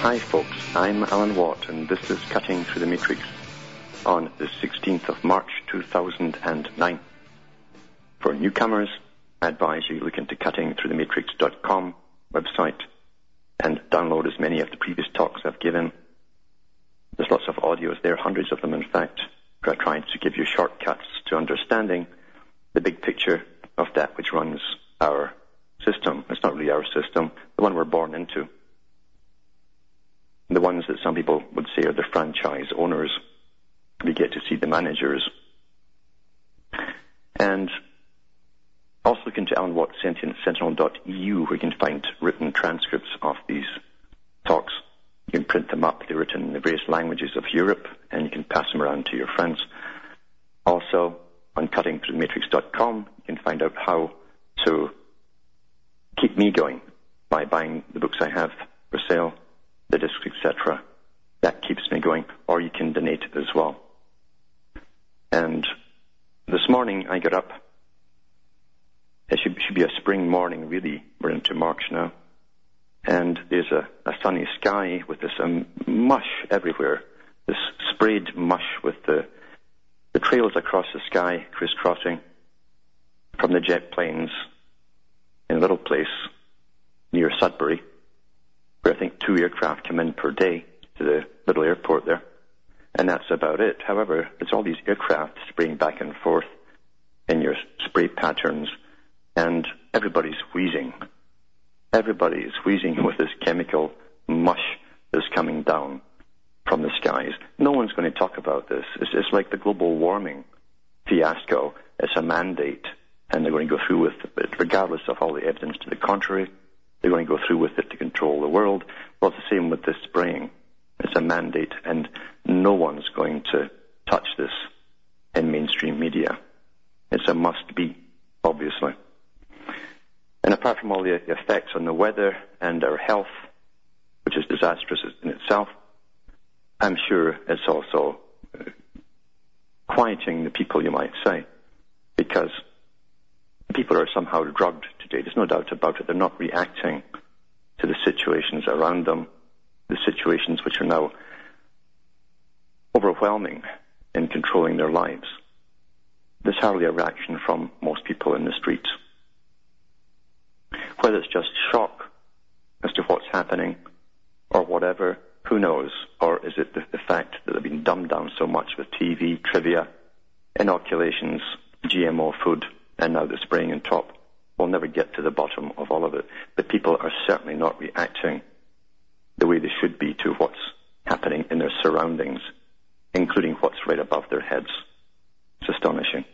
Hi, folks. I'm Alan Watt, and this is Cutting Through the Matrix on the 16th of March 2009. For newcomers, I advise you look into cuttingthroughthematrix.com website and download as many of the previous talks I've given. There's lots of audios there, hundreds of them in fact, where I try to give you shortcuts to understanding the big picture of that which runs our system. It's not really our system, the one we're born into. The ones that some people would say are the franchise owners. We get to see the managers. And also look into Alan Watt Sentinel.eu where you can find written transcripts of these talks. You can print them up. They're written in the various languages of Europe and you can pass them around to your friends. Also, on cuttingthroughthematrix.com, you can find out how to keep me going by buying the books I have for sale, the discs, etc. That keeps me going, or you can donate as well. And this morning I got up. It should, should be a spring morning, really. We're into March now. And there's a, a sunny sky with this um, mush everywhere, this sprayed mush with the the trails across the sky crisscrossing from the jet planes in a little place near Sudbury, where I think two aircraft come in per day to the little airport there. And that's about it. However, it's all these aircraft spraying back and forth in your spray patterns, and everybody's wheezing. Everybody is wheezing with this chemical mush that's coming down from the skies. No one's going to talk about this. It's, it's like the global warming fiasco. It's a mandate, and they're going to go through with it, regardless of all the evidence to the contrary. They're going to go through with it to control the world. Well, the same with this spraying. It's a mandate, and no one's going to touch this in mainstream media. It's a must be, obviously. And apart from all the effects on the weather and our health, which is disastrous in itself, I'm sure it's also uh, quieting the people, you might say, because people are somehow drugged today. There's no doubt about it. They're not reacting to the situations around them, the situations which are now overwhelming in controlling their lives. There's hardly a reaction from most people in the streets. Whether it's just shock as to what's happening or whatever, who knows? Or is it the, the fact that they've been dumbed down so much with TV, trivia, inoculations, GMO food, and now the spraying on top? We'll never get to the bottom of all of it. But people are certainly not reacting the way they should be to what's happening in their surroundings, including what's right above their heads. It's astonishing.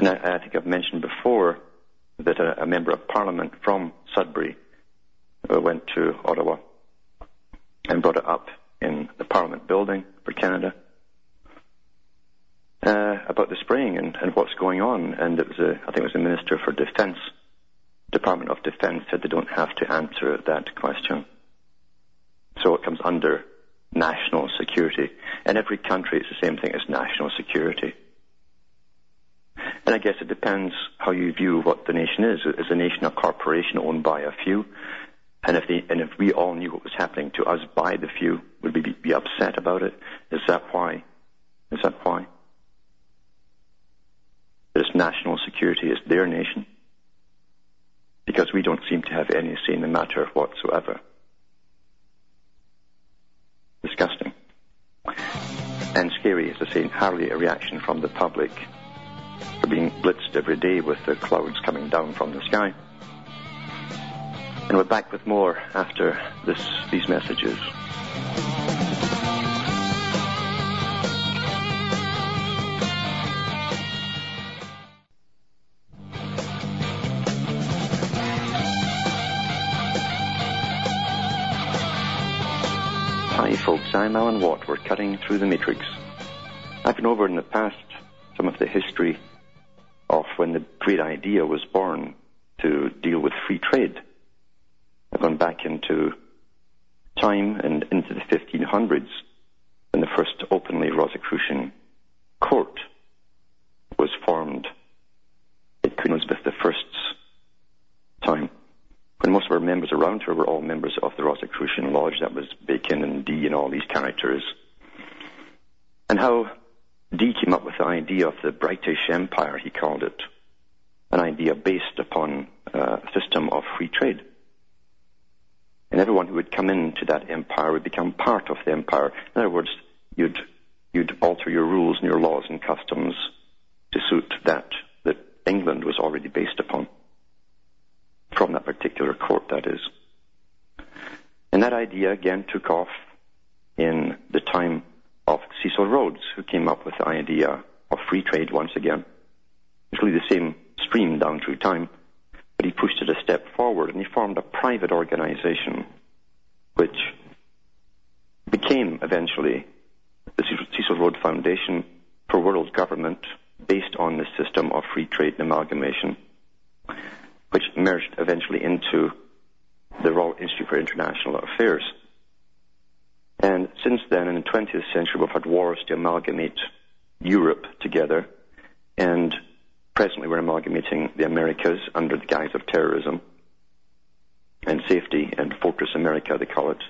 And I, I think I've mentioned before that a, a member of parliament from Sudbury uh, went to Ottawa and brought it up in the Parliament building for Canada uh, about the spraying and, and, what's going on. And it was a, I think it was the Minister for Defence, Department of Defence, said they don't have to answer that question. So it comes under national security. In every country, it's the same thing as national security. And I guess it depends how you view what the nation is. Is a nation a corporation owned by a few? And if, the, and if we all knew what was happening to us by the few, would we be, be upset about it? Is that why? Is that why? This national security is their nation? Because we don't seem to have any say in the matter whatsoever. Disgusting. And scary, as I say, hardly a reaction from the public. We're being blitzed every day with the clouds coming down from the sky. And we're back with more after this, these messages. I'm Alan Watt. We're cutting through the matrix. I've been over in the past some of the history of when the great idea was born to deal with free trade. I've gone back into time and into the 1500s when the first openly Rosicrucian court was formed at Queen Elizabeth I's time. When most of our members around her were all members of the Rosicrucian Lodge, that was Bacon and Dee and all these characters. And how Dee came up with the idea of the British Empire, he called it, an idea based upon uh, a system of free trade. And everyone who would come into that empire would become part of the empire. In other words, you'd, you'd alter your rules and your laws and customs to suit that that England was already based upon. From that particular court, that is. And that idea again took off in the time of Cecil Rhodes, who came up with the idea of free trade once again. Really the same stream down through time, but he pushed it a step forward and he formed a private organization which became eventually the Cecil Rhodes Foundation for World Government based on the system of free trade and amalgamation, which merged eventually into the Royal Institute for International Affairs. And since then, in the 20th century, we've had wars to amalgamate Europe together, and presently we're amalgamating the Americas under the guise of terrorism and safety and Fortress America, they call it.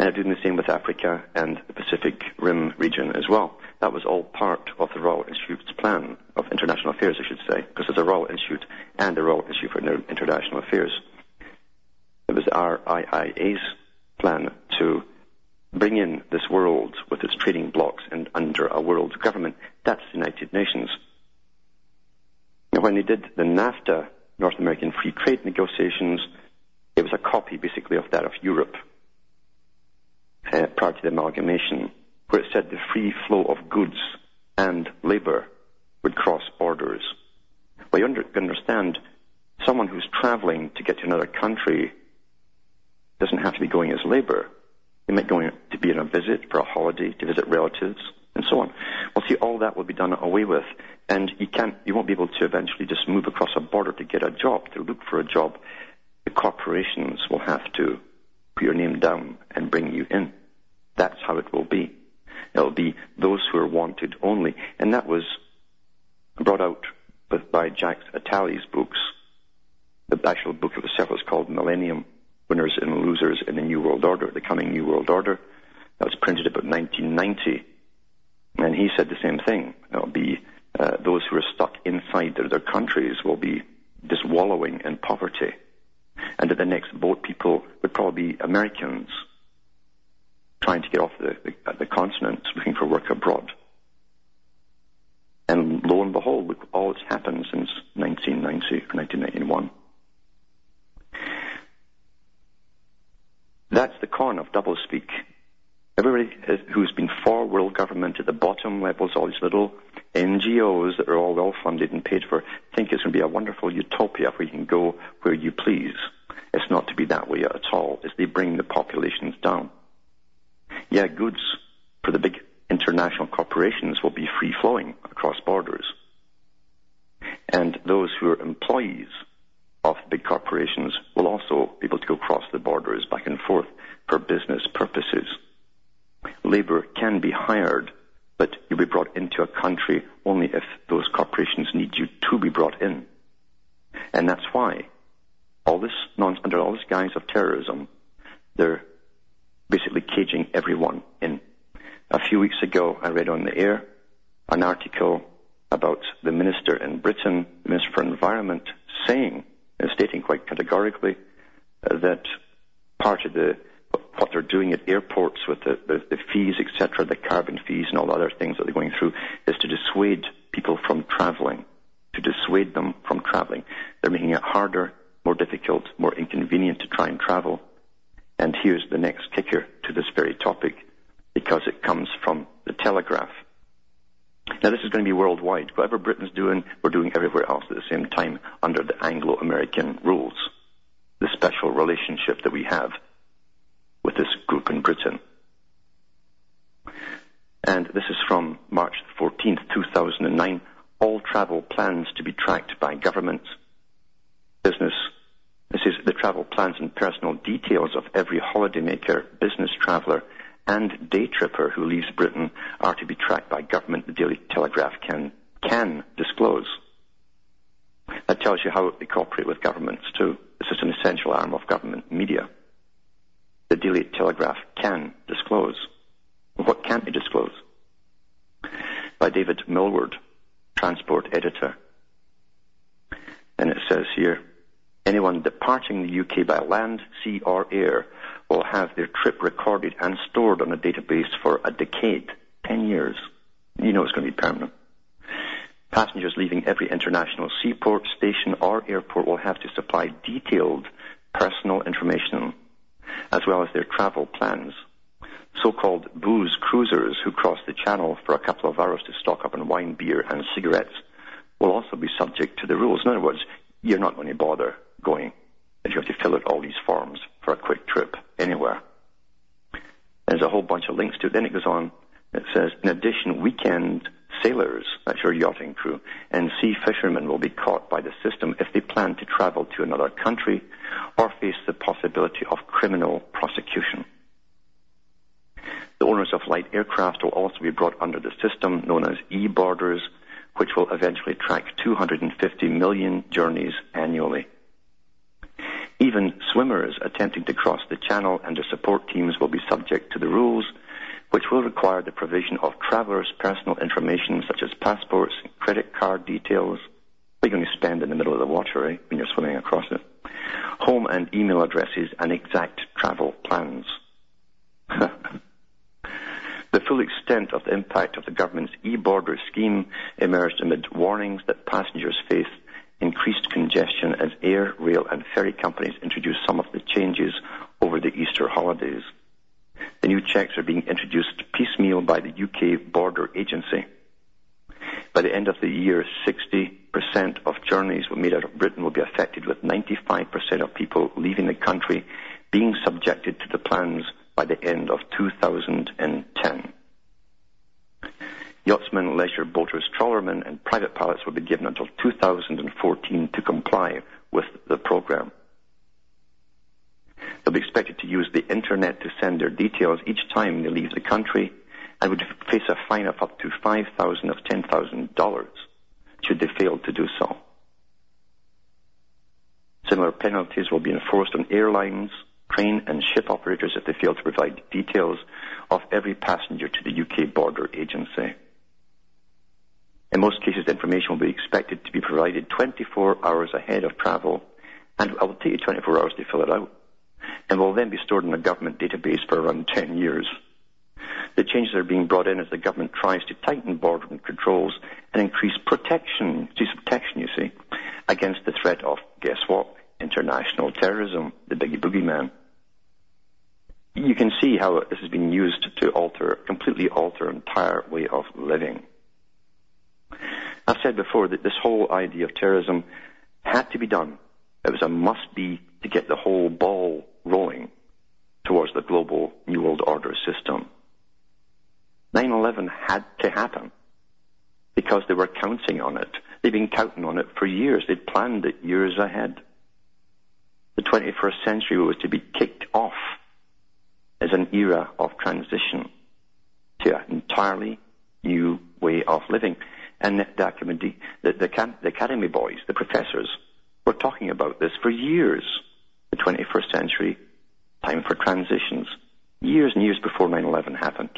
And they're doing the same with Africa and the Pacific Rim region as well. That was all part of the Royal Institute's plan of international affairs, I should say, because there's a Royal Institute and a Royal Institute for International Affairs. It was RIIA's plan to bring in this world with its trading blocks and under a world government. That's the United Nations. Now, when they did the NAFTA, North American Free Trade negotiations, it was a copy basically of that of Europe uh, prior to the amalgamation, where it said the free flow of goods and labor would cross borders. Well, you under, understand, someone who's traveling to get to another country doesn't have to be going as labor. They might go to be on a visit for a holiday, to visit relatives, and so on. Well, see, all that will be done away with, and you can't, you won't be able to eventually just move across a border to get a job, to look for a job. The corporations will have to put your name down and bring you in. That's how it will be. It'll be those who are wanted only, and that was brought out by Jacques Attali's books. The actual book of itself was called Millennium Winners and Losers in the New World Order, the coming New World Order. That was printed about 1990. And he said the same thing. It'll be uh, those who are stuck inside their, their countries will be just wallowing in poverty. And that the next boat people would probably be Americans trying to get off the, the, uh, the continent looking for work abroad. And lo and behold, look, all that's happened since 1990 or 1991. That's the con of doublespeak. Everybody who's been for world government at the bottom levels, all these little NGOs that are all well funded and paid for, think it's going to be a wonderful utopia where you can go where you please. It's not to be that way at all. It's they bring the populations down. Yeah, goods for the big international corporations will be free flowing across borders. And those who are employees of big corporations will also be able to go across the borders back and forth for business purposes. Labor can be hired, but you'll be brought into a country only if those corporations need you to be brought in. And that's why all this under all this guise of terrorism, they're basically caging everyone in. A few weeks ago, I read on the air an article about the minister in Britain, the Minister for Environment, saying and stating quite categorically uh, that part of the what they're doing at airports with the, the, the fees, etc., the carbon fees and all the other things that they're going through, is to dissuade people from traveling, to dissuade them from traveling. They're making it harder, more difficult, more inconvenient to try and travel. And here's the next kicker to this very topic, because it comes from the Telegraph. Now, this is going to be worldwide. Whatever Britain's doing, we're doing everywhere else at the same time under the Anglo-American rules. The special relationship that we have with this group in Britain. And this is from March 14th, 2009. All travel plans to be tracked by government, business. This is the travel plans and personal details of every holidaymaker, business traveller, and day tripper who leaves Britain are to be tracked by government. The Daily Telegraph can can disclose. That tells you how they cooperate with governments too. This is an essential arm of government media. The Daily Telegraph can disclose. What can't they disclose? By David Millward, transport editor. And it says here, anyone departing the UK by land, sea or air will have their trip recorded and stored on a database for a decade, 10 years. You know it's going to be permanent. Passengers leaving every international seaport, station or airport will have to supply detailed personal information as well as their travel plans. So-called booze cruisers who cross the channel for a couple of hours to stock up on wine, beer and cigarettes will also be subject to the rules. In other words, you're not going to bother going if you have to fill out all these forms for a quick trip anywhere. There's a whole bunch of links to it. Then it goes on. It says, in addition, weekend sailors, that's your yachting crew, and sea fishermen will be caught by the system if they plan to travel to another country or face the possibility of criminal prosecution. The owners of light aircraft will also be brought under the system known as e-borders, which will eventually track 250 million journeys annually. Even swimmers attempting to cross the channel and their support teams will be subject to the rules, which will require the provision of travelers' personal information such as passports, credit card details, what you're going to spend in the middle of the water eh, when you're swimming across it, home and email addresses, and exact travel plans. the full extent of the impact of the government's e-border scheme emerged amid warnings that passengers face increased congestion as air, rail, and ferry companies introduce some of the changes over the Easter holidays. The new checks are being introduced piecemeal by the UK Border Agency. By the end of the year, 60% of journeys made out of Britain will be affected, with 95% of people leaving the country being subjected to the plans by the end of 2010. Yachtsmen, leisure boaters, trawlermen, and private pilots will be given until 2014 to comply with the program. They'll be expected to use the internet to send their details each time they leave the country and would face a fine of up to 5,000 of $10,000 should they fail to do so. Similar penalties will be enforced on airlines, train and ship operators if they fail to provide details of every passenger to the UK border agency. In most cases, the information will be expected to be provided 24 hours ahead of travel, and it will take you 24 hours to fill it out, and will then be stored in a government database for around 10 years. The changes are being brought in as the government tries to tighten border controls and increase protection, protection, you see, against the threat of, guess what, international terrorism, the biggie boogeyman. You can see how this has been used to alter, completely alter entire way of living. I've said before that this whole idea of terrorism had to be done. It was a must be to get the whole ball rolling towards the global New World Order system. 9-11 had to happen because they were counting on it. They've been counting on it for years. They'd planned it years ahead. The 21st century was to be kicked off as an era of transition to an entirely new way of living. And the, the, the, the academy boys, the professors, were talking about this for years. The 21st century, time for transitions, years and years before 9-11 happened.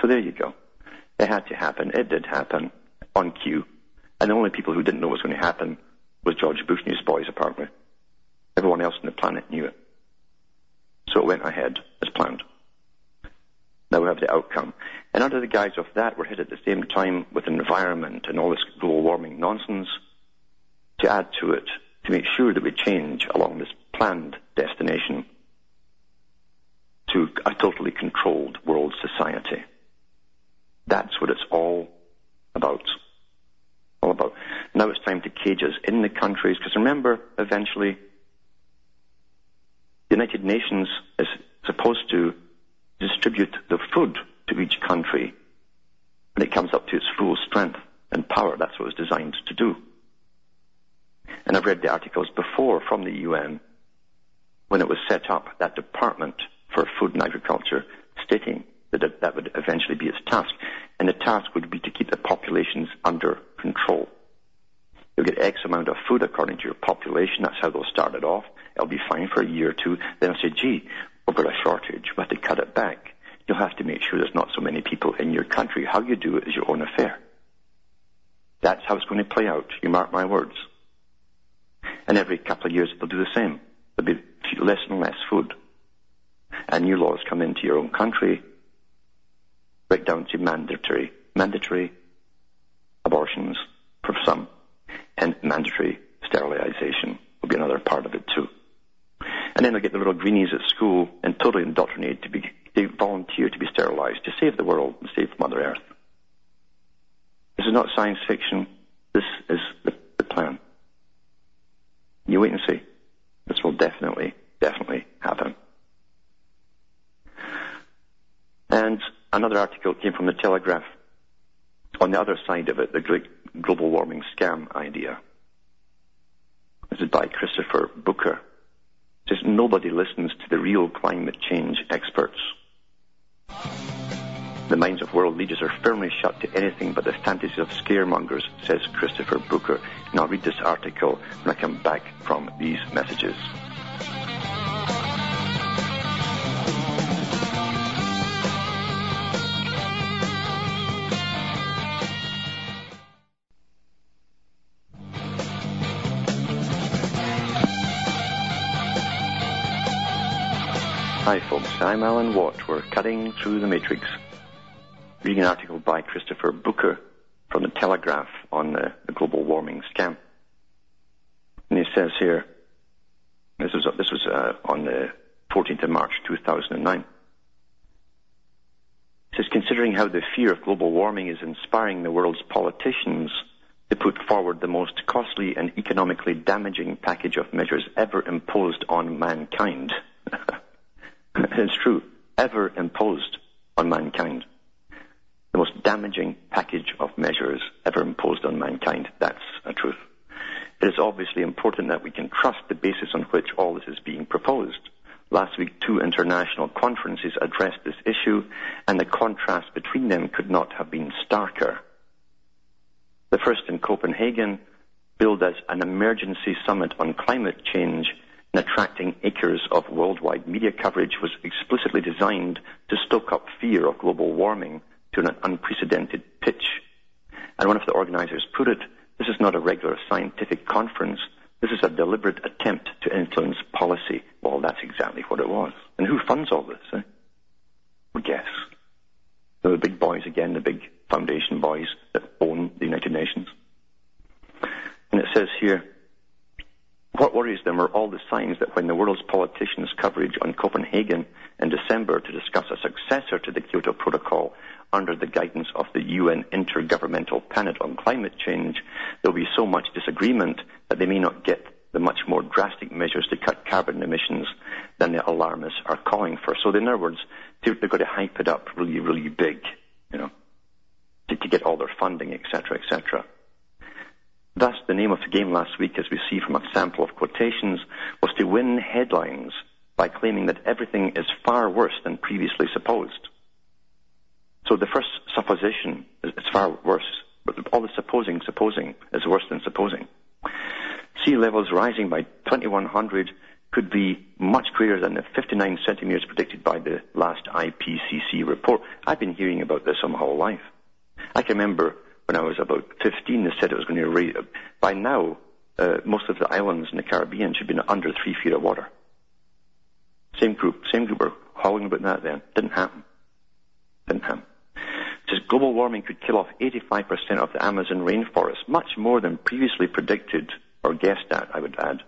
So there you go. It had to happen. It did happen on cue. And the only people who didn't know what was going to happen was George Bush and his boys, apparently. Everyone else on the planet knew it. So it went ahead as planned. Now we have the outcome. And under the guise of that, we're hit at the same time with environment and all this global warming nonsense to add to it, to make sure that we change along this planned destination to a totally controlled world society. That's what it's all about. All about. Now it's time to cage us in the countries, because remember, eventually, the United Nations is supposed to distribute the food to each country when it comes up to its full strength and power. That's what it was designed to do. And I've read the articles before from the UN when it was set up, that Department for Food and Agriculture, stating that that would eventually be its task. And the task would be to keep the populations under control. You'll get X amount of food according to your population. That's how they'll start it off. It'll be fine for a year or two. Then I'll say, gee, Oh, we've got a shortage. We have to cut it back. You'll have to make sure there's not so many people in your country. How you do it is your own affair. That's how it's going to play out. You mark my words. And every couple of years they'll do the same. There'll be less and less food. And new laws come into your own country, break down to mandatory, mandatory abortions for some, and mandatory sterilization will be another part of it too. And then they'll get the little greenies at school and totally indoctrinated to be, they volunteer to be sterilized to save the world and save Mother Earth. This is not science fiction. This is the, the plan. You wait and see. This will definitely, definitely happen. And another article came from the Telegraph on the other side of it, the global warming scam idea. This is by Christopher Booker. Says nobody listens to the real climate change experts. The minds of world leaders are firmly shut to anything but the fantasies of scaremongers, says Christopher Booker. I'll read this article when I come back from these messages. Hi folks, I'm Alan Watt. We're cutting through the matrix reading an article by Christopher Booker from the Telegraph on the, the global warming scam. And he says here, this was, this was uh, on the 14th of March 2009. He says, considering how the fear of global warming is inspiring the world's politicians to put forward the most costly and economically damaging package of measures ever imposed on mankind. it's true, ever imposed on mankind the most damaging package of measures ever imposed on mankind. That's a truth. It is obviously important that we can trust the basis on which all this is being proposed. Last week, two international conferences addressed this issue, and the contrast between them could not have been starker. The first in Copenhagen, billed as an emergency summit on climate change and attracting acres of worldwide media coverage, was explicitly designed to stoke up fear of global warming to an unprecedented pitch. And one of the organizers put it, this is not a regular scientific conference. This is a deliberate attempt to influence policy. Well, that's exactly what it was. And who funds all this? Eh? Guess. The big boys again, the big foundation boys that own the United Nations. And it says here, what worries them are all the signs that when the world's politicians' coverage on Copenhagen in December to discuss a successor to the Kyoto Protocol under the guidance of the UN Intergovernmental Panel on Climate Change, there will be so much disagreement that they may not get the much more drastic measures to cut carbon emissions than the alarmists are calling for. So in other words, they're going to hype it up really, really big, you know, to, to get all their funding, etc., etc. Thus, the name of the game last week, as we see from a sample of quotations, was to win headlines by claiming that everything is far worse than previously supposed. So the first supposition is, far worse, but all the supposing, supposing is worse than supposing. Sea levels rising by 2100 could be much greater than the 59 centimeters predicted by the last IPCC report. I've been hearing about this all my whole life. I can remember when I was about 15, they said it was going to raise. By now, uh, most of the islands in the Caribbean should be under three feet of water. Same group, same group were howling about that then. Didn't happen. Didn't happen. It says global warming could kill off 85% of the Amazon rainforest, much more than previously predicted or guessed at, I would add.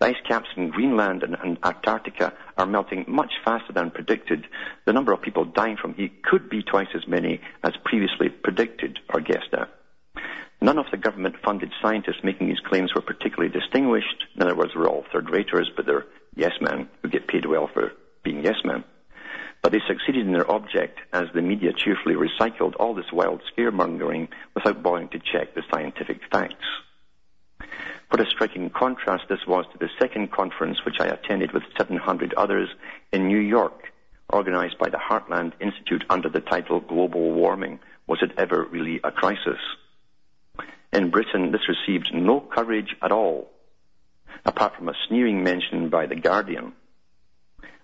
The ice caps in Greenland and, and, Antarctica are melting much faster than predicted. The number of people dying from heat could be twice as many as previously predicted or guessed at. None of the government-funded scientists making these claims were particularly distinguished. In other words, we're all third-raters, but they're yes men who get paid well for being yes men. But they succeeded in their object as the media cheerfully recycled all this wild scaremongering without bothering to check the scientific facts. What a striking contrast this was to the second conference which I attended with 700 others in New York, organized by the Heartland Institute under the title Global Warming. Was it ever really a crisis? In Britain, this received no coverage at all, apart from a sneering mention by The Guardian.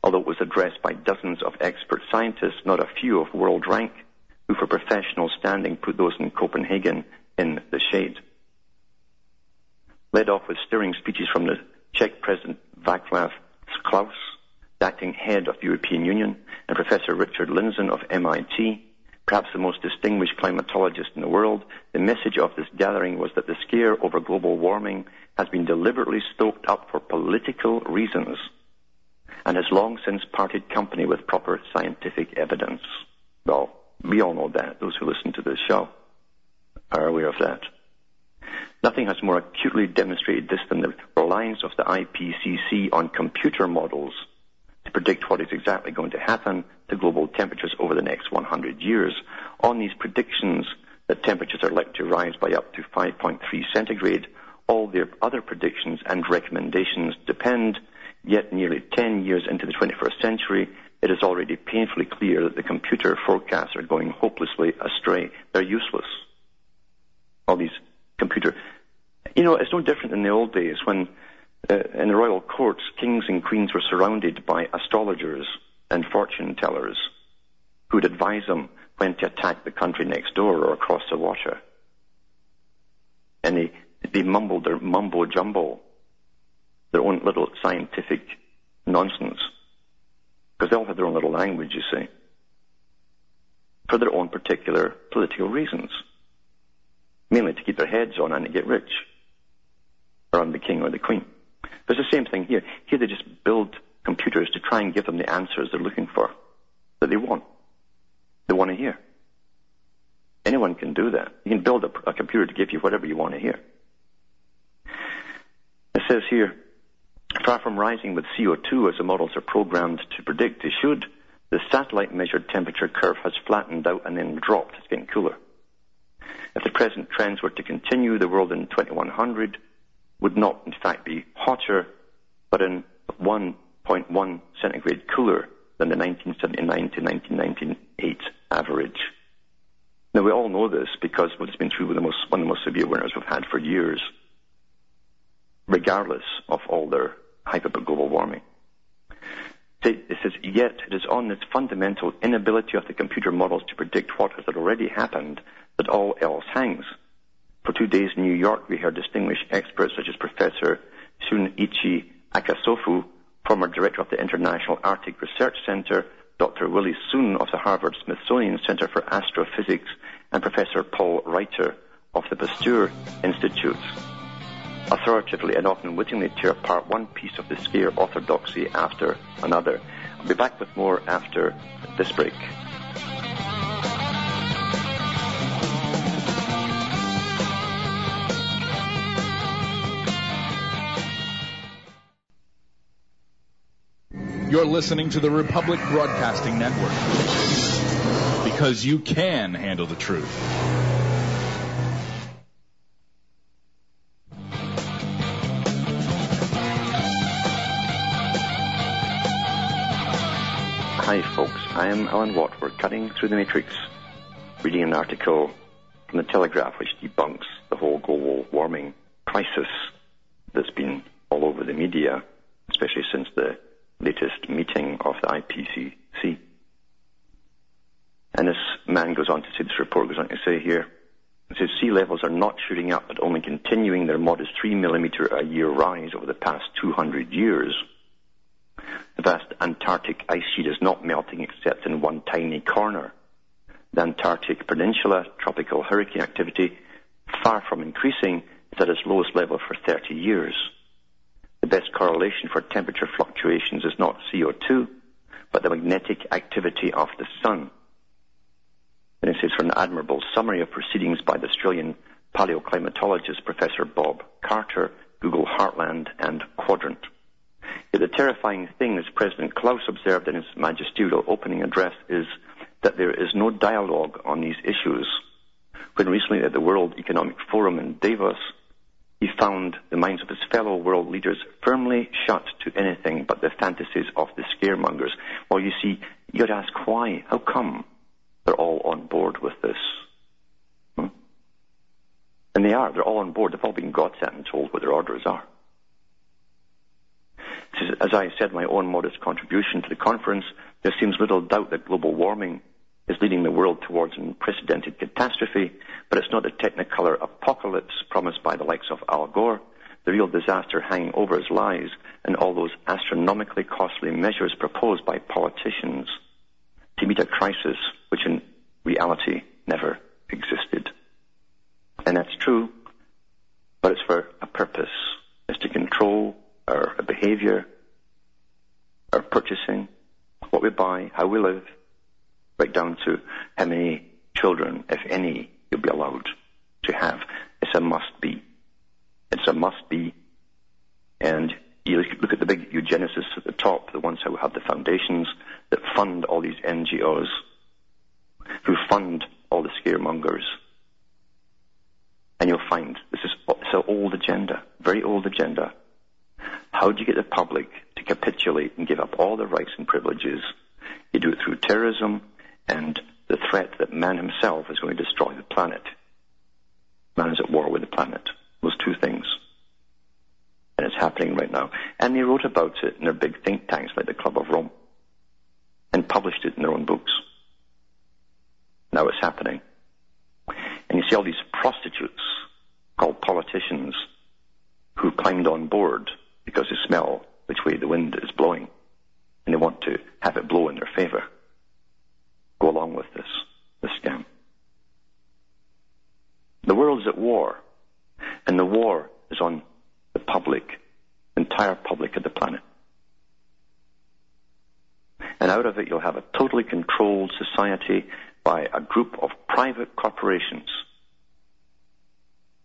Although it was addressed by dozens of expert scientists, not a few of world rank, who for professional standing put those in Copenhagen in the shade led off with stirring speeches from the Czech President Václav Klaus, the acting head of the European Union, and Professor Richard Lindzen of MIT, perhaps the most distinguished climatologist in the world. The message of this gathering was that the scare over global warming has been deliberately stoked up for political reasons and has long since parted company with proper scientific evidence. Well, we all know that. Those who listen to this show are aware of that. Nothing has more acutely demonstrated this than the reliance of the IPCC on computer models to predict what is exactly going to happen to global temperatures over the next 100 years. On these predictions that temperatures are likely to rise by up to 5.3 centigrade, all their other predictions and recommendations depend, yet nearly 10 years into the 21st century, it is already painfully clear that the computer forecasts are going hopelessly astray. They're useless. All these computer you know, it's no different than the old days when uh, in the royal courts, kings and queens were surrounded by astrologers and fortune tellers who would advise them when to attack the country next door or across the water. And they, they mumbled their mumbo jumbo, their own little scientific nonsense. Because they all had their own little language, you see. For their own particular political reasons. Mainly to keep their heads on and to get rich around the king or the queen. But it's the same thing here. Here they just build computers to try and give them the answers they're looking for, that they want. They want to hear. Anyone can do that. You can build a, a computer to give you whatever you want to hear. It says here, far from rising with CO2 as the models are programmed to predict they should, the satellite measured temperature curve has flattened out and then dropped. It's getting cooler. If the present trends were to continue, the world in 2100 would not, in fact, be hotter, but in 1.1 centigrade cooler than the 1979 to 1998 average. Now, we all know this because it's been true with the most, one of the most severe winters we've had for years, regardless of all their hype about global warming. It says, yet it is on this fundamental inability of the computer models to predict what has already happened that all else hangs. For two days in New York, we heard distinguished experts such as Professor Shunichi Akasofu, former director of the International Arctic Research Center, Dr. Willie Soon of the Harvard Smithsonian Center for Astrophysics, and Professor Paul Reiter of the Pasteur Institute. Authoritatively and often wittingly tear apart one piece of the scare orthodoxy after another. I'll be back with more after this break. You're listening to the Republic Broadcasting Network because you can handle the truth. Hi, folks. I am Alan Watt. We're cutting through the matrix, reading an article from the Telegraph which debunks the whole global warming crisis that's been all over the media, especially since the latest meeting of the IPCC. And this man goes on to say, this report goes on to say here, it says sea levels are not shooting up, but only continuing their modest three millimeter a year rise over the past 200 years. The vast Antarctic ice sheet is not melting except in one tiny corner. The Antarctic Peninsula tropical hurricane activity, far from increasing, is at its lowest level for 30 years. The best correlation for temperature fluctuations is not CO2, but the magnetic activity of the sun. And it says for an admirable summary of proceedings by the Australian paleoclimatologist Professor Bob Carter, Google Heartland and Quadrant. The terrifying thing, as President Klaus observed in his magisterial opening address, is that there is no dialogue on these issues. When recently at the World Economic Forum in Davos, he found the minds of his fellow world leaders firmly shut to anything but the fantasies of the scaremongers. Well, you see, you got to ask why. How come they're all on board with this? Hmm? And they are. They're all on board. They've all been God sent and told what their orders are. As I said, my own modest contribution to the conference, there seems little doubt that global warming is leading the world towards an unprecedented catastrophe, but it's not a technicolor apocalypse promised by the likes of Al Gore. The real disaster hanging over us lies in all those astronomically costly measures proposed by politicians to meet a crisis which in reality never existed. And that's true, but it's for a purpose. It's to control our behavior, our purchasing, what we buy, how we live, right down to how many children, if any, you'll be allowed to have. It's a must be. It's a must be. And you look at the big eugenicists at the top, the ones who have the foundations that fund all these NGOs, who fund all the scaremongers. And you'll find this is it's an old agenda, very old agenda. How do you get the public to capitulate and give up all their rights and privileges? You do it through terrorism, and the threat that man himself is going to destroy the planet. Man is at war with the planet. Those two things. And it's happening right now. And they wrote about it in their big think tanks like the Club of Rome and published it in their own books. Now it's happening. And you see all these prostitutes called politicians who climbed on board because they smell which way the wind is blowing and they want to have it blow in their favor go along with this, this scam. The world is at war, and the war is on the public, entire public of the planet. And out of it, you'll have a totally controlled society by a group of private corporations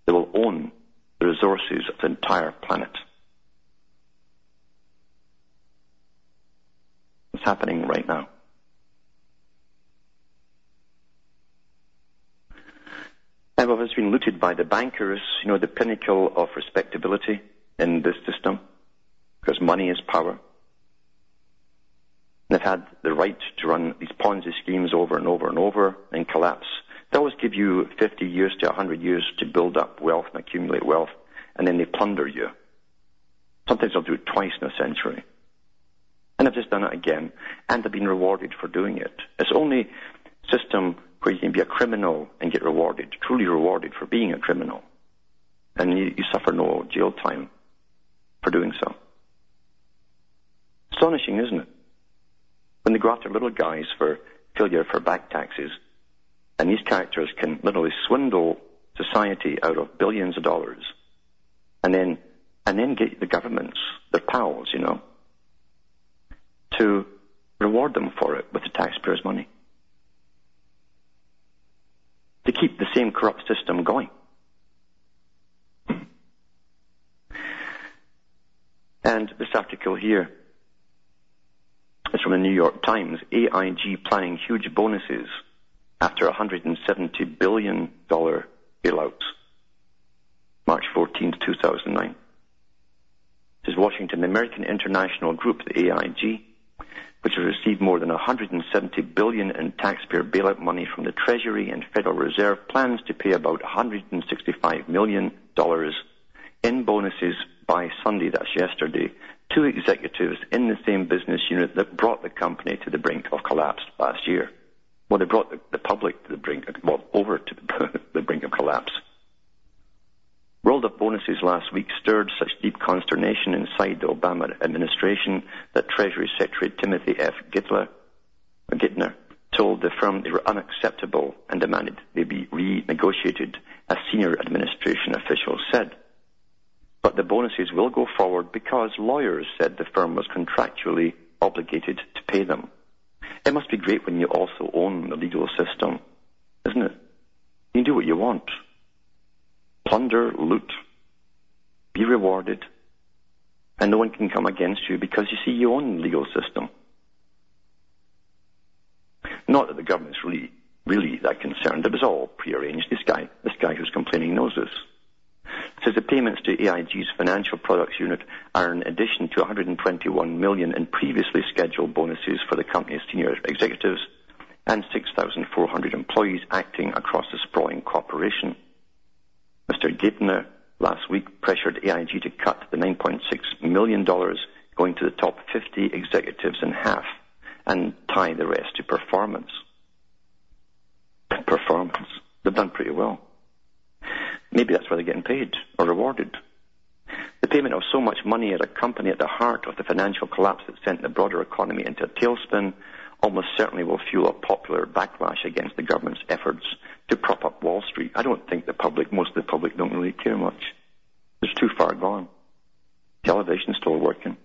that will own the resources of the entire planet. It's happening right now. Of us been looted by the bankers, you know, the pinnacle of respectability in this system, because money is power. They've had the right to run these Ponzi schemes over and over and over and collapse. They always give you 50 years to 100 years to build up wealth and accumulate wealth, and then they plunder you. Sometimes they'll do it twice in a century. And they've just done it again, and they've been rewarded for doing it. It's only system where you can be a criminal and get rewarded, truly rewarded for being a criminal. And you, you suffer no jail time for doing so. Astonishing, isn't it? When they go after little guys for failure for back taxes, and these characters can literally swindle society out of billions of dollars, and then and then get the governments, their pals, you know, to reward them for it with the taxpayers' money to keep the same corrupt system going. And this article here is from the New York Times. AIG planning huge bonuses after $170 billion bailouts. March 14, 2009. This is Washington. The American International Group, the AIG, which has received more than 170 billion in taxpayer bailout money from the Treasury and Federal Reserve, plans to pay about 165 million dollars in bonuses by Sunday, that's yesterday, to executives in the same business unit that brought the company to the brink of collapse last year. Well, they brought the, public to the brink, well, over to the brink of collapse. Rolled of bonuses last week stirred such deep consternation inside the Obama administration that Treasury Secretary Timothy F. Gittler, Geithner told the firm they were unacceptable and demanded they be renegotiated, a senior administration official said. But the bonuses will go forward because lawyers said the firm was contractually obligated to pay them. It must be great when you also own the legal system, isn't it? You can do what you want plunder, loot, be rewarded, And no one can come against you because you see your own legal system. Not that the government's really, really that concerned. It was all prearranged. This guy, this guy who's complaining knows this. It says the payments to AIG's financial products unit are in addition to 121 million in previously scheduled bonuses for the company's senior executives and 6,400 employees acting across the sprawling corporation. Mr. Geithner last week pressured AIG to cut the $9.6 million going to the top 50 executives in half and tie the rest to performance. Performance. They've done pretty well. Maybe that's why they're getting paid or rewarded. The payment of so much money at a company at the heart of the financial collapse that sent the broader economy into a tailspin almost certainly will fuel a popular backlash against the government's efforts to prop up Wall Street. I don't think the public, most of the public don't really care much. It's too far gone. Television's still working.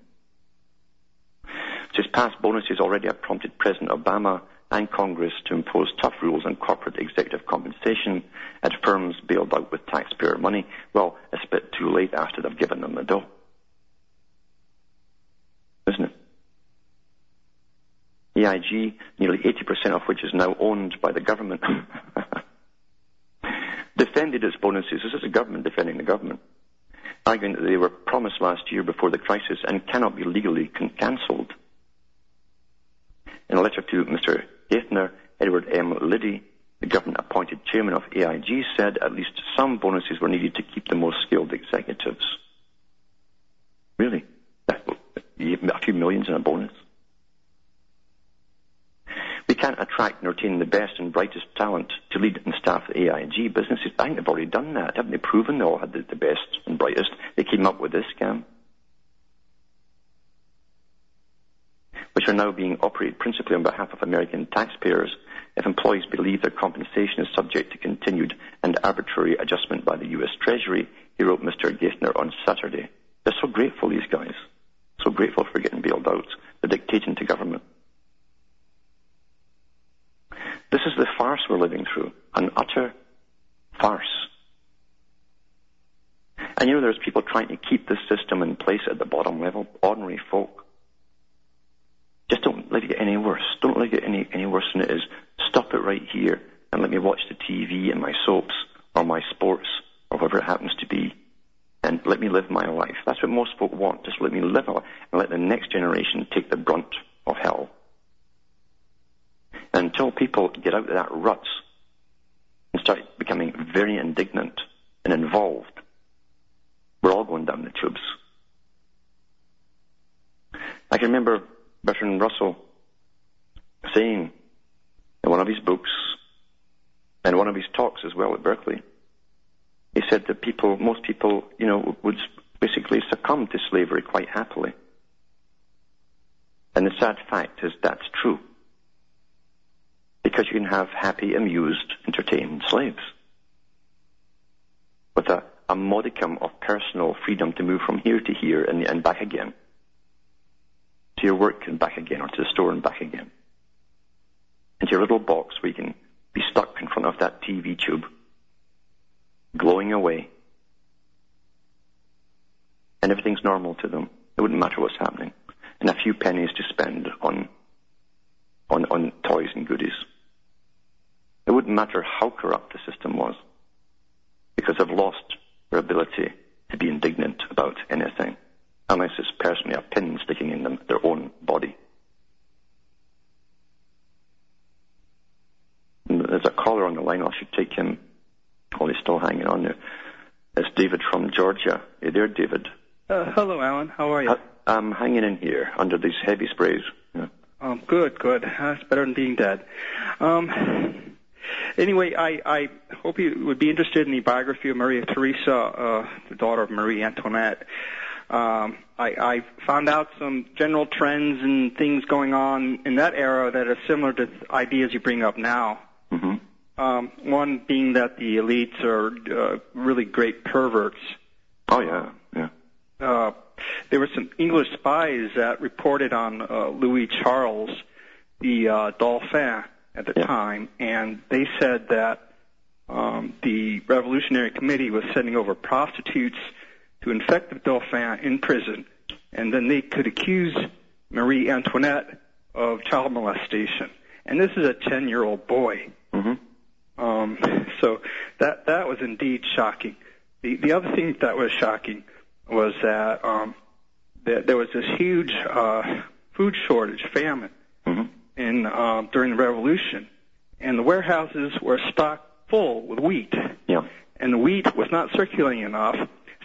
Just past bonuses already have prompted President Obama and Congress to impose tough rules on corporate executive compensation at firms bailed out with taxpayer money. Well, it's a bit too late after they've given them the dough. Isn't it? AIG, nearly 80% of which is now owned by the government, defended its bonuses. This is the government defending the government, arguing that they were promised last year before the crisis and cannot be legally cancelled. In a letter to Mr. Geithner, Edward M. Liddy, the government-appointed chairman of AIG, said at least some bonuses were needed to keep the most skilled executives. Really? A few millions in a bonus? We can't attract and retain the best and brightest talent to lead and staff the AIG businesses. I think they've already done that. Haven't they proven they all had the, the best and brightest? They came up with this scam. Which are now being operated principally on behalf of American taxpayers if employees believe their compensation is subject to continued and arbitrary adjustment by the U.S. Treasury, he wrote Mr. Geithner on Saturday. They're so grateful, these guys. So grateful for getting bailed out. They're dictating to government. This is the farce we're living through, an utter farce. And you know, there's people trying to keep this system in place at the bottom level, ordinary folk. Just don't let it get any worse. Don't let it get any, any worse than it is. Stop it right here and let me watch the TV and my soaps or my sports or whatever it happens to be and let me live my life. That's what most folk want. Just let me live and let the next generation take the brunt of hell until people get out of that rut and start becoming very indignant and involved, we're all going down the tubes. I can remember Bertrand Russell saying in one of his books and one of his talks as well at Berkeley, he said that people, most people, you know, would basically succumb to slavery quite happily. And the sad fact is that's true because you can have happy, amused, entertained slaves. With a, a modicum of personal freedom to move from here to here and, and back again, to your work and back again, or to the store and back again, into your little box where you can be stuck in front of that TV tube, glowing away, and everything's normal to them. It wouldn't matter what's happening, and a few pennies to spend on on, on toys and goodies. It wouldn't matter how corrupt the system was, because they've lost their ability to be indignant about anything, unless it's personally a pin sticking in them, their own body. There's a caller on the line. I should take him. Oh, he's still hanging on there. It's David from Georgia. Hey there, David. Uh, hello, Alan. How are you? I'm hanging in here under these heavy sprays. Yeah. Um, good, good. That's better than being dead. Um, Anyway, I, I hope you would be interested in the biography of Maria Theresa, uh, the daughter of Marie Antoinette. Um, I, I found out some general trends and things going on in that era that are similar to ideas you bring up now. Mm-hmm. Um, one being that the elites are uh, really great perverts. Oh yeah, yeah. Uh, there were some English spies that reported on uh, Louis Charles, the uh, Dauphin, at the yeah. time, and they said that um, the Revolutionary Committee was sending over prostitutes to infect the Dauphin in prison and then they could accuse Marie Antoinette of child molestation. And this is a 10 year old boy. Mm-hmm. Um, so that that was indeed shocking. The the other thing that was shocking was that um, that there was this huge uh, food shortage, famine. In um, during the Revolution, and the warehouses were stocked full with wheat, Yeah. and the wheat was not circulating enough,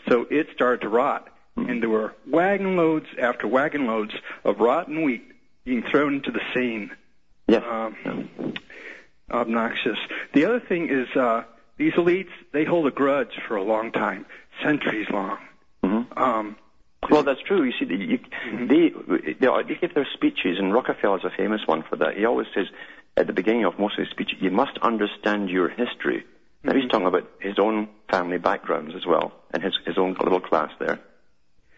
so it started to rot, and there were wagon loads after wagon loads of rotten wheat being thrown into the Seine Yes. um, obnoxious. The other thing is uh, these elites they hold a grudge for a long time, centuries long. Mm-hmm. Um, Well, that's true. You see, the- you, they, they they give their speeches, and Rockefeller's a famous one for that. He always says at the beginning of most of his speeches, "You must understand your history." Now he's talking about his own family backgrounds as well, and his his own little class there,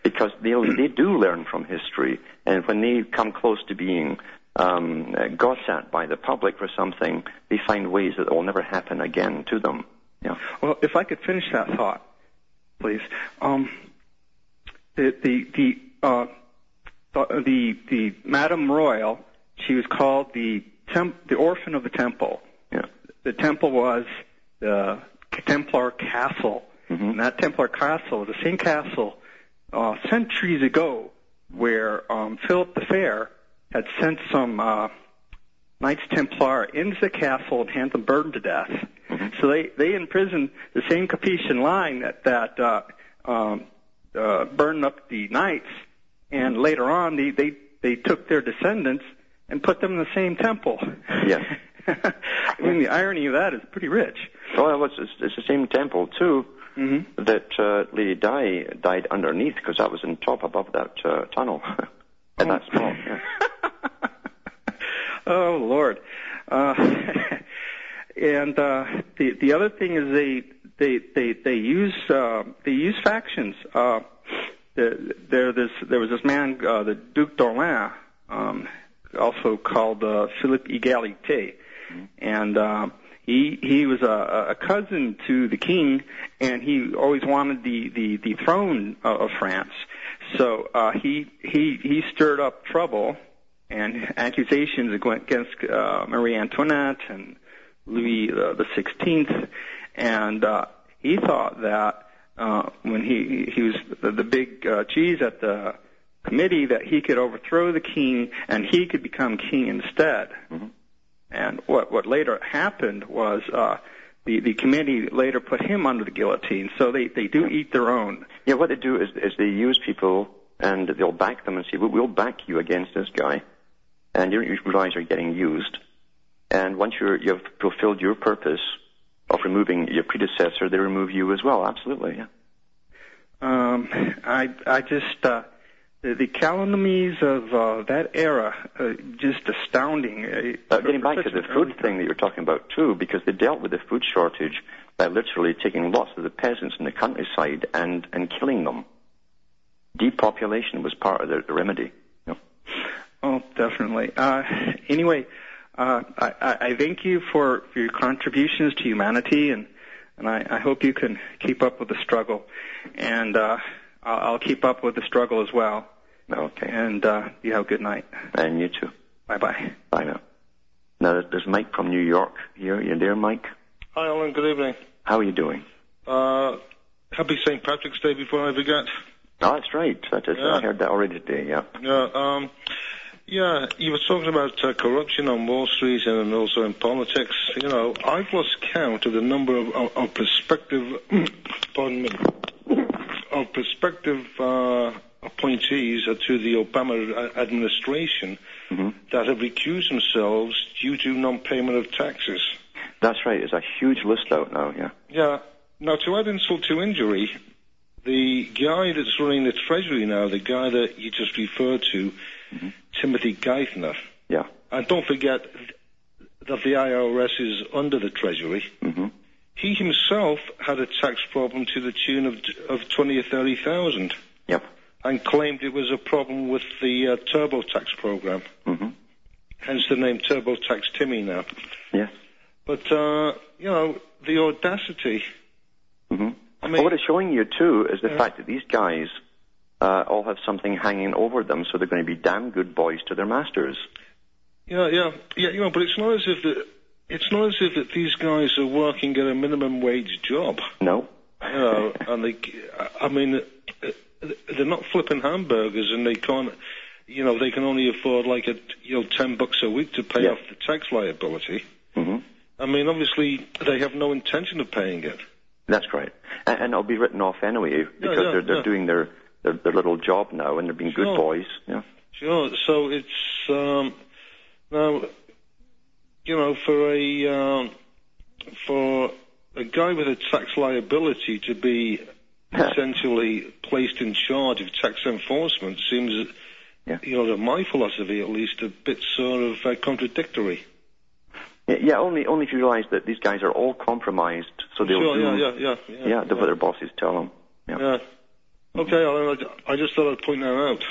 because they they do learn from history, and when they come close to being um, got at by the public for something, they find ways that it will never happen again to them. Yeah. well, if I could finish that thought, please. Um, the the the uh, the, Madame Royale, she was called the temp, the orphan of the temple. Yeah. The temple was the Templar castle. Mhm. And that Templar castle was the same castle uh, centuries ago where um, Philip the Fair had sent some uh, Knights Templar into the castle and had them burned to death. So they, they imprisoned the same Capetian line that, that uh, burned up the knights, and later on they, they, they took their descendants and put them in the same temple. Yes. I mean, the irony of that is pretty rich. Well, it's, it's, it's the same temple too Mm-hmm. that uh, Lady Di died underneath because that was in top above that uh, tunnel. and that's small. Yeah. oh Lord. Uh, and uh, the the other thing is they they they they use uh, they use factions. Uh, the, there this there was this man uh, the Duc d'Orléans, um, also called uh, Philippe Égalité, and um, he he was a, a cousin to the king, and he always wanted the the the throne of, of France. So uh, he he he stirred up trouble and accusations against uh, Marie Antoinette and Louis uh, the Sixteenth, and uh, he thought that uh, when he he was the, the big uh, cheese at the committee that he could overthrow the king and he could become king instead. Mhm. And what what later happened was uh, the the committee later put him under the guillotine. So they they do eat their own. yeah, what they do is, is they use people and they'll back them and say, "We- we'll back you against this guy. And you, you realize you're getting used. And once you're, you've fulfilled your purpose of removing your predecessor, they remove you as well. Absolutely, yeah. Um, I I just uh, the, the calumnies of uh, that era uh, just astounding. Uh, Uh, getting back to the food thing that you're talking about too, because they dealt with the food shortage by literally taking lots of the peasants in the countryside and, and killing them. Depopulation was part of the, the remedy. you know. Oh, definitely. Uh, anyway, uh, I, I I thank you for, for your contributions to humanity, and and I, I hope you can keep up with the struggle, and uh, I'll, I'll keep up with the struggle as well. Okay. And uh, you have a good night. And you too. Bye bye. Bye now. Now, there's- there's Mike from New York here. You there, Mike? Hi, Alan. Good evening. How are you doing? Uh, happy St. Patrick's Day before I forget. Oh, that's right. That is, Yeah. I heard that already today, yeah. Yeah, um, yeah, you were talking about uh, corruption on Wall Street and also in politics. You know, I've lost count of the number of, of, of prospective, pardon me, of prospective uh, appointees to the Obama a- administration hmm that have recused themselves due to non-payment of taxes. That's right. There's a huge list out now, yeah. Yeah. Now, to add insult to injury, the guy that's running the Treasury now, the guy that you just referred to, Timothy Geithner, Yeah. and don't forget that the IRS is under the Treasury. hmm He himself had a tax problem to the tune of of twenty or thirty thousand, Yep. and claimed it was a problem with the uh, TurboTax program. hmm Hence the name TurboTax Timmy now. Yes. But uh, you know the audacity. hmm I well, what it's showing you too is the Yeah. fact that these guys uh, all have something hanging over them, so they're going to be damn good boys to their masters. Yeah, yeah, yeah. You know, but it's not as if that. It's not as if that these guys are working at a minimum wage job. No. You know, and they. I mean, they're not flipping hamburgers, and they can't. You know, they can only afford like a you know ten bucks a week to pay Yeah. off the tax liability. Mm-hmm. I mean, obviously, they have no intention of paying it. That's right. And, and it'll be written off anyway because yeah, they're, they're yeah. doing their, their their little job now, and they're being Sure. good boys. Yeah. Sure. So it's um, now, you know, for a um, for a guy with a tax liability to be essentially placed in charge of tax enforcement seems, Yeah. you know, to my philosophy at least, a bit sort of uh, contradictory. Yeah, yeah, only only if you realise that these guys are all compromised, so they'll sure. do Yeah. Yeah. Yeah. Yeah. yeah, do what their bosses tell them. Yeah. yeah. Okay. I, I just thought I'd point that out.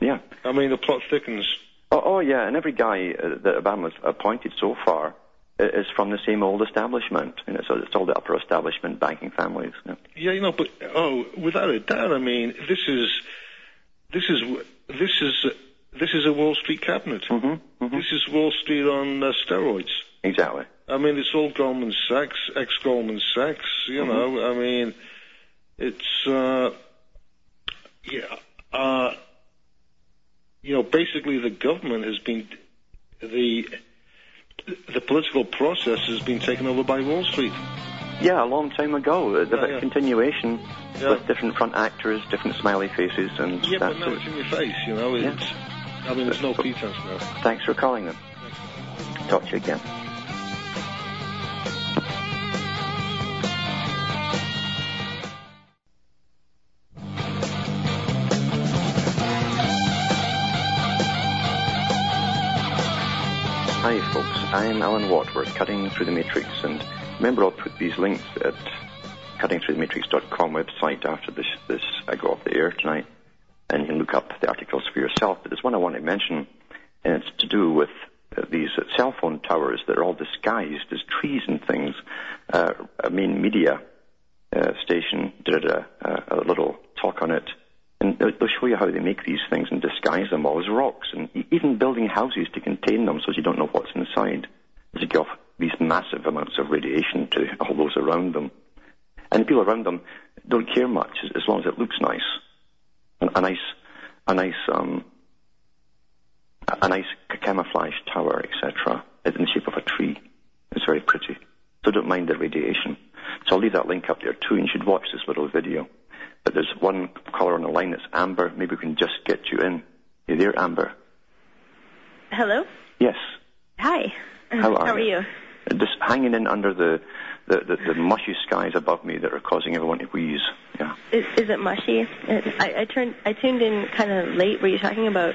Yeah. I mean, the plot thickens. Oh, oh yeah, and every guy uh, that Obama's appointed so far is from the same old establishment. You know, so it's all the upper establishment banking families. Yeah. Yeah, you know, but oh, without a doubt, I mean, this is this is this is this is a Wall Street cabinet. Mm-hmm. hmm This is Wall Street on uh, steroids. Exactly. I mean, it's all Goldman Sachs, ex Goldman Sachs. You Mm-hmm. know, I mean, it's uh, yeah, uh, you know, basically the government has been the the political process has been taken over by Wall Street. Yeah, a long time ago. The Yeah, yeah. continuation Yeah. with different front actors, different smiley faces, and Yeah, but that's now it. it's in your face. You know, Yeah. it's. I mean, there's no pretense now. Thanks for calling them. Talk to you again. Folks. I'm Alan Watt. We're cutting through the matrix, and remember, I'll put these links at cuttingthroughthematrix.com website after this this I go off the air tonight, and you can look up the articles for yourself. But there's one I want to mention, and it's to do with uh, these uh, cell phone towers that are all disguised as trees and things. Uh, a main media uh, station did a, a little talk on it, and they'll show you how they make these things and disguise them all as rocks, and even building houses to contain them so you don't know what's inside. To give off these massive amounts of radiation to all those around them. And the people around them don't care much as, as long as it looks nice. A, a nice, a nice, um, a, nice ca- camouflage tower, etc. in the shape of a tree. It's very pretty. So don't mind the radiation. So I'll leave that link up there too, and you should watch this little video. But there's one caller on the line that's Amber. Maybe we can just get you in. You there, Amber? Hello. Yes. Hi. How are How are you? you? Just hanging in under the, the, the, the mushy skies above me that are causing everyone to wheeze. Yeah. Is, is it mushy? I, I turned. I tuned in kind of late. Were you talking about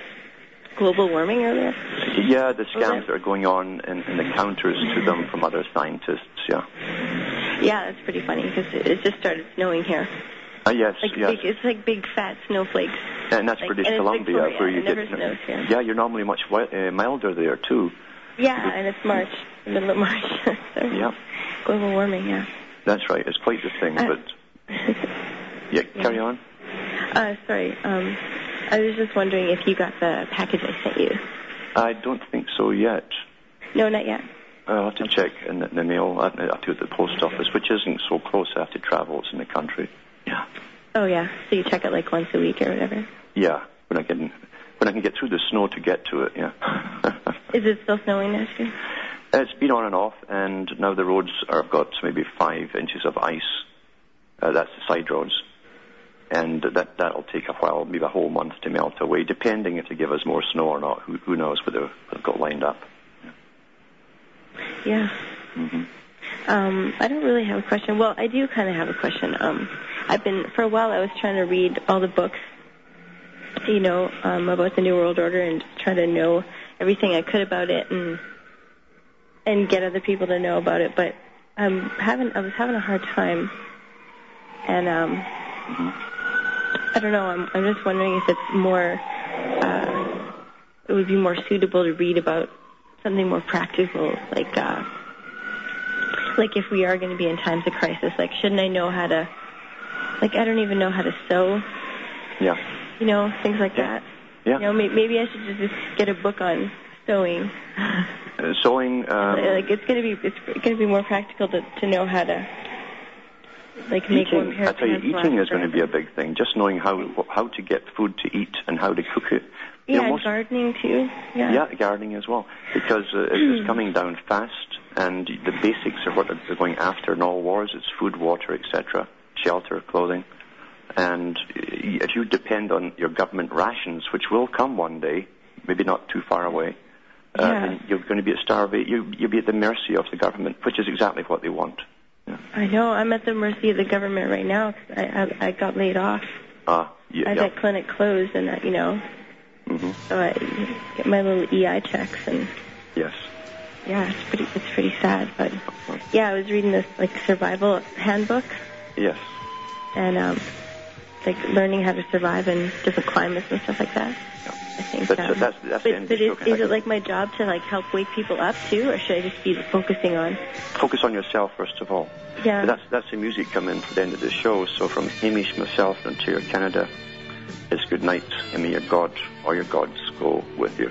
global warming earlier? Yeah, the scams that are going on and, and the counters to them from other scientists. Yeah. Yeah, that's pretty funny because it, it just started snowing here. Uh, yes, Like yes. big, it's like big fat snowflakes. and that's like- British and Columbia, Victoria. where you get. snows here. Yeah, you're normally much uh, milder there too. Yeah, and it's March, the middle of March. so Yeah, global warming. Yeah. that's right. It's quite the thing, Uh, but yeah, carry on. uh, sorry. Um, I was just wondering if you got the package I sent you. I don't think so yet. No, not yet. I'll have to check in the, in the mail. I have to go to the post office, which isn't so close. I have to travel. It's in the country. Yeah. Oh yeah. So you check it like once a week or whatever. Yeah, when I can when I can get through the snow to get to it. Yeah. Is it still snowing next year? it's been on and off, and now the roads are, have got maybe five inches of ice. Uh, that's the side roads, and that that'll take a while, maybe a whole month to melt away, depending if they give us more snow or not. Who, who knows what they've, they've got lined up? Yeah. hmm Um, I don't really have a question. Well, I do kind of have a question. Um, I've been for a while. I was trying to read all the books, you know, um, about the New World Order and try to know everything I could about it and and get other people to know about it. But I'm having I was having a hard time, and um, I don't know. I'm I'm just wondering if it's more uh, it would be more suitable to read about something more practical, like. Uh, like if we are going to be in times of crisis, like shouldn't I know how to, like I don't even know how to sew, Yeah. you know, things like that. Yeah. You know, may- maybe I should just, get a book on sewing. Uh, sewing. Um, like it's gonna be it's gonna be more practical to to know how to like eating, I tell you, eating is going to be a big thing. Just knowing how how to get food to eat and how to cook it. You Yeah, know, and most- gardening too. Yeah. Yeah, gardening as well, because uh, it- it's coming down fast, and the basics are what they're going after in all wars. It's food, water, etc., shelter, clothing, and if you depend on your government rations, which will come one day, maybe not too far away, uh, Yeah. you're going to be at starvation. You, you'll be at the mercy of the government, which is exactly what they want. I know. I'm at the mercy of the government right now 'cause I, I I got laid off. Ah, yeah, I had yeah. that clinic closed, and I, you know, hmm so I get my little EI checks, and Yes. yeah, it's pretty it's pretty sad. But yeah, I was reading this like survival handbook, Yes. and um, like learning how to survive in different climates and stuff like that. I think. That's- um, that's- that's but but is, is it like my job to like help wake people up too, or should I just be focusing on? Focus on yourself first of all. Yeah. But that's that's the music coming for the end of the show. So from Hamish, myself, and Ontario, Canada, it's good night, and may your God or your gods go with you.